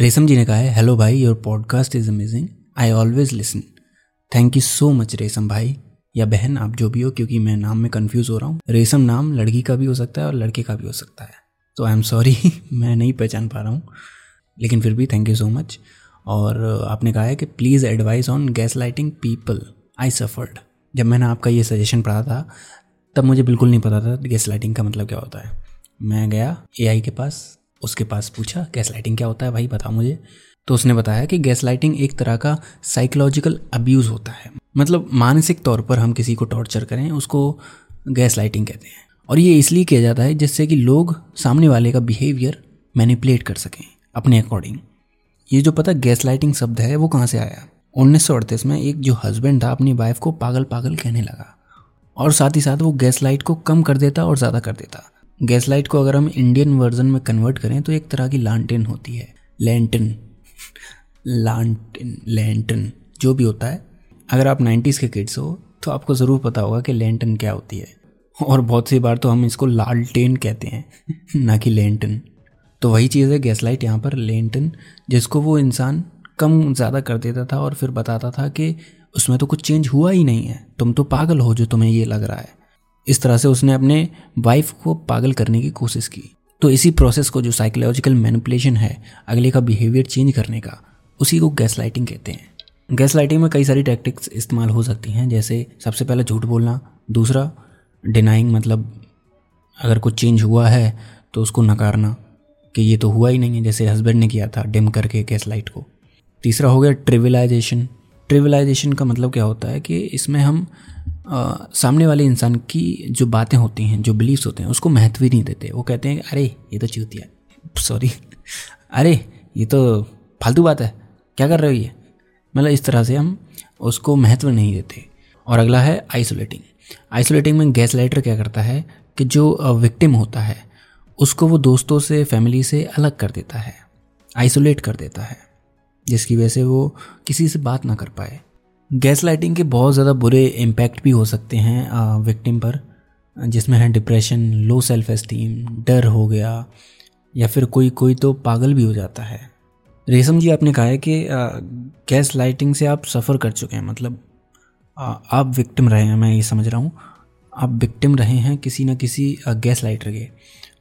रेशम जी ने कहा है हेलो भाई your podcast is amazing I always listen thank you so much Resham भाई. या बहन, आप जो भी हो, क्योंकि मैं नाम में कंफ्यूज हो रहा हूँ. रेशम नाम लड़की का भी हो सकता है और लड़के का भी हो सकता है. तो आई एम सॉरी मैं नहीं पहचान पा रहा हूँ. लेकिन फिर भी थैंक यू सो मच और आपने कहा है कि please advice on gaslighting people I suffered जब मैंने आपका ये सजेशन पढ़ा था, तब मुझे बिल्कुल नहीं पता था गैस लाइटिंग का मतलब क्या होता है. मैं गया एआई के पास उसके पास पूछा, गैस लाइटिंग क्या होता है भाई? बताओ मुझे। तो उसने बताया कि गैस लाइटिंग एक तरह का साइकोलॉजिकल अब्यूज़ होता है। मतलब मानसिक तौर पर हम किसी को टॉर्चर करें, उसको गैस लाइटिंग कहते हैं। और ये इसलिए किया जाता है जिससे कि लोग सामने वाले का बिहेवियर मैनिपुलेट कर सकें अपने अकॉर्डिंग ये जो पता गैस लाइटिंग शब्द है, वो कहाँ से आया? उन्नीस सौ अड़तीस में एक जो हस्बैंड था, अपनी वाइफ को पागल पागल कहने लगा। और साथ ही साथ वो गैस लाइट को कम कर देता और ज़्यादा कर देता। गैस लाइट को अगर हम इंडियन वर्जन में कन्वर्ट करें तो एक तरह की लालटेन होती है। लैंटन। लालटेन लैंटन, जो भी होता है। अगर आप नाइन्टीज़ के किड्स हो तो आपको ज़रूर पता होगा कि लैंटन क्या होती है। और बहुत सी बार तो हम इसको लालटेन कहते हैं, ना कि लेंटन। तो वही चीज़ है गैस लाइट यहाँ पर लेंटन, जिसको वो इंसान कम ज़्यादा कर देता था और फिर बताता था कि उसमें तो कुछ चेंज हुआ ही नहीं है। तुम तो पागल हो जो तुम्हें ये लग रहा है। इस तरह से उसने अपने वाइफ को पागल करने की कोशिश की। तो इसी प्रोसेस को जो साइकोलॉजिकल मैनिपुलेशन है, अगले का बिहेवियर चेंज करने का, उसी को गैस लाइटिंग कहते हैं। गैस लाइटिंग में कई सारी टैक्टिक्स इस्तेमाल हो सकती हैं, जैसे सबसे पहले झूठ बोलना, दूसरा डिनाइंग मतलब अगर कुछ चेंज हुआ है तो उसको नकारना, कि ये तो हुआ ही नहीं है, जैसे हस्बैंड ने किया था डिम करके गैस लाइट को। तीसरा हो गया ट्रिविलाइजेशन ट्रिविलाइजेशन का मतलब क्या होता है कि इसमें हम आ, सामने वाले इंसान की जो बातें होती हैं जो बिलीव्स होते हैं उसको महत्व ही नहीं देते। वो कहते हैं अरे ये तो चूतिया सॉरी अरे ये तो फालतू बात है। क्या कर रहे हो ये? मतलब इस तरह से हम उसको महत्व नहीं देते। और अगला है आइसोलेटिंग आइसोलेटिंग में गैस लाइटर क्या करता है कि जो विक्टिम होता है उसको वो दोस्तों से फैमिली से अलग कर देता है। आइसोलेट कर देता है। जिसकी वजह से वो किसी से बात ना कर पाए। गैस लाइटिंग के बहुत ज़्यादा बुरे इम्पैक्ट भी हो सकते हैं विक्टिम पर, जिसमें है डिप्रेशन लो सेल्फ एस्टीम डर हो गया, या फिर कोई कोई तो पागल भी हो जाता है। रेशम जी, आपने कहा है कि गैस लाइटिंग से आप सफ़र कर चुके हैं मतलब आप विक्टिम रहे हैं, मैं ये समझ रहा हूँ। आप विक्टिम रहे हैं, किसी न किसी गैस लाइटर के।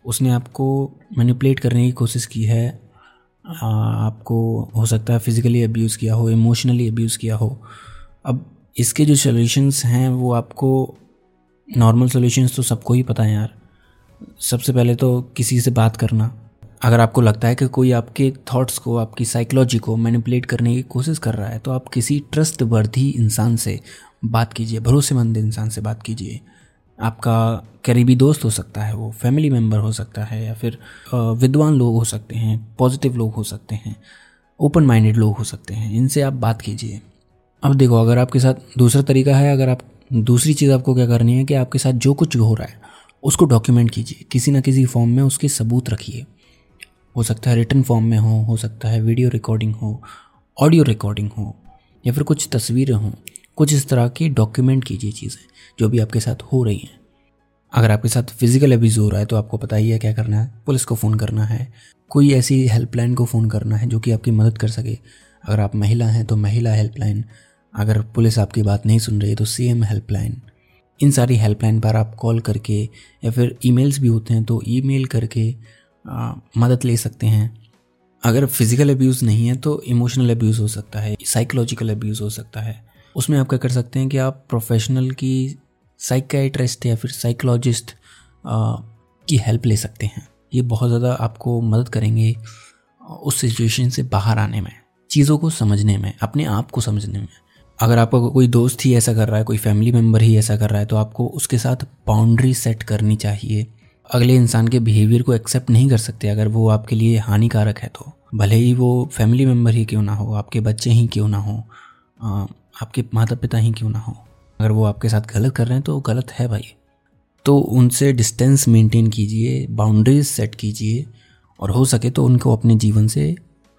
उसने आपको मैनिपुलेट करने की कोशिश की है आपको हो सकता है फिज़िकली अब्यूज़ किया हो इमोशनली अब्यूज़ किया हो अब इसके जो सॉल्यूशंस हैं, वो आपको नॉर्मल सॉल्यूशंस तो सबको ही पता है यार। सबसे पहले तो किसी से बात करना। अगर आपको लगता है कि कोई आपके थॉट्स को, आपकी साइकोलॉजी को मैनिपुलेट करने की कोशिश कर रहा है तो आप किसी ट्रस्ट वर्दी इंसान से बात कीजिए, भरोसेमंद इंसान से बात कीजिए। आपका करीबी दोस्त हो सकता है, वो फैमिली मेंबर हो सकता है, या फिर विद्वान लोग हो सकते हैं पॉजिटिव लोग हो सकते हैं ओपन माइंडेड लोग हो सकते हैं, इनसे आप बात कीजिए। अब देखो, अगर आपके साथ दूसरा तरीका है, अगर आप, दूसरी चीज़ आपको क्या करनी है कि आपके साथ जो कुछ हो रहा है, उसको डॉक्यूमेंट कीजिए। किसी ना किसी फॉर्म में उसके सबूत रखिए। हो सकता है रिटर्न फॉर्म में हो हो सकता है वीडियो रिकॉर्डिंग हो ऑडियो रिकॉर्डिंग हो, या फिर कुछ तस्वीरें हों। कुछ इस तरह की डॉक्यूमेंट कीजिए चीज़ें, जो भी आपके साथ हो रही हैं। अगर आपके साथ फ़िज़िकल अब्यूज़ हो रहा है तो आपको पता ही है क्या करना है। पुलिस को फ़ोन करना है। कोई ऐसी हेल्पलाइन को फ़ोन करना है, जो कि आपकी मदद कर सके। अगर आप महिला हैं तो महिला हेल्पलाइन। अगर पुलिस आपकी बात नहीं सुन रही तो सी एम हेल्पलाइन। इन सारी हेल्पलाइन पर आप कॉल करके या फिर ईमेल्स भी होते हैं तो ईमेल करके आ, मदद ले सकते हैं। अगर फ़िज़िकल अब्यूज़ नहीं है तो इमोशनल अब्यूज़ हो सकता है साइकोलॉजिकल अब्यूज़ हो सकता है। उसमें आप क्या कर सकते हैं कि आप प्रोफेशनल की साइकाइट्रिस्ट या फिर साइकोलॉजिस्ट की हेल्प ले सकते हैं। ये बहुत ज़्यादा आपको मदद करेंगे उस सिचुएशन से बाहर आने में। चीज़ों को समझने में, अपने आप को समझने में। अगर आपका कोई दोस्त ही ऐसा कर रहा है, कोई फैमिली मेंबर ही ऐसा कर रहा है तो आपको उसके साथ बाउंड्री सेट करनी चाहिए। अगले इंसान के बिहेवियर को एक्सेप्ट नहीं कर सकते, अगर वो आपके लिए हानिकारक है तो। भले ही वो फैमिली मेंबर ही क्यों ना हो, आपके बच्चे ही क्यों ना हो आपके माता पिता ही क्यों ना हो। अगर वो आपके साथ गलत कर रहे हैं तो गलत है भाई। तो उनसे डिस्टेंस मेंटेन कीजिए बाउंड्रीज सेट कीजिए, और हो सके तो उनको अपने जीवन से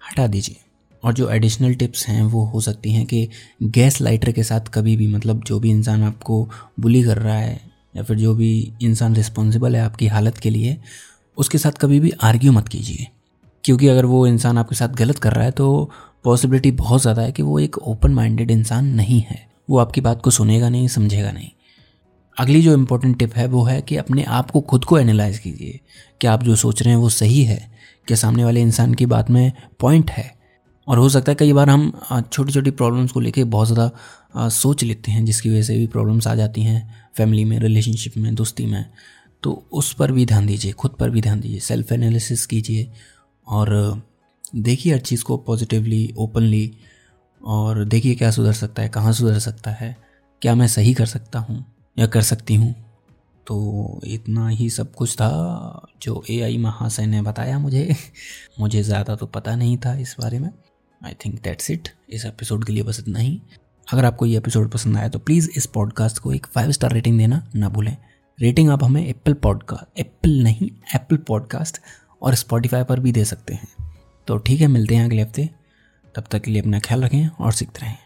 हटा दीजिए। और जो एडिशनल टिप्स हैं, वो हो सकती हैं कि गैस लाइटर के साथ कभी भी मतलब जो भी इंसान आपको बुली कर रहा है, या फिर जो भी इंसान रिस्पॉन्सिबल है आपकी हालत के लिए, उसके साथ कभी भी आर्ग्यू मत कीजिए। क्योंकि अगर वो इंसान आपके साथ गलत कर रहा है तो पॉसिबिलिटी बहुत ज़्यादा है कि वो एक ओपन माइंडेड इंसान नहीं है। वो आपकी बात को सुनेगा नहीं, समझेगा नहीं। अगली जो इम्पोर्टेंट टिप है, वो है कि अपने आप को खुद को एनालाइज कीजिए कि आप जो सोच रहे हैं, वो सही है, क्या सामने वाले इंसान की बात में पॉइंट है। और हो सकता है कई बार हम छोटी छोटी प्रॉब्लम्स को लेके बहुत ज़्यादा सोच लेते हैं, जिसकी वजह से भी प्रॉब्लम्स आ जाती हैं फैमिली में रिलेशनशिप में, दोस्ती में। तो उस पर भी ध्यान दीजिए, खुद पर भी ध्यान दीजिए सेल्फ एनालिसिस कीजिए और देखिए हर चीज़ को पॉजिटिवली ओपनली और देखिए क्या सुधर सकता है, कहाँ सुधर सकता है, क्या मैं सही कर सकता हूँ या कर सकती हूँ। तो इतना ही सब कुछ था जो ए आई महाशय ने बताया मुझे। मुझे ज़्यादा तो पता नहीं था इस बारे में। आई थिंक दैट्स इट इस एपिसोड के लिए बस इतना ही। अगर आपको ये एपिसोड पसंद आया तो प्लीज़ इस पॉडकास्ट को एक फाइव स्टार रेटिंग देना ना भूलें। रेटिंग आप हमें एप्पल पॉडकास्ट एप्पल नहीं एप्पल पॉडकास्ट और स्पॉटिफाई पर भी दे सकते हैं। तो ठीक है, मिलते हैं अगले हफ़्ते। तब तक के लिए अपना ख्याल रखें और सीखते रहें।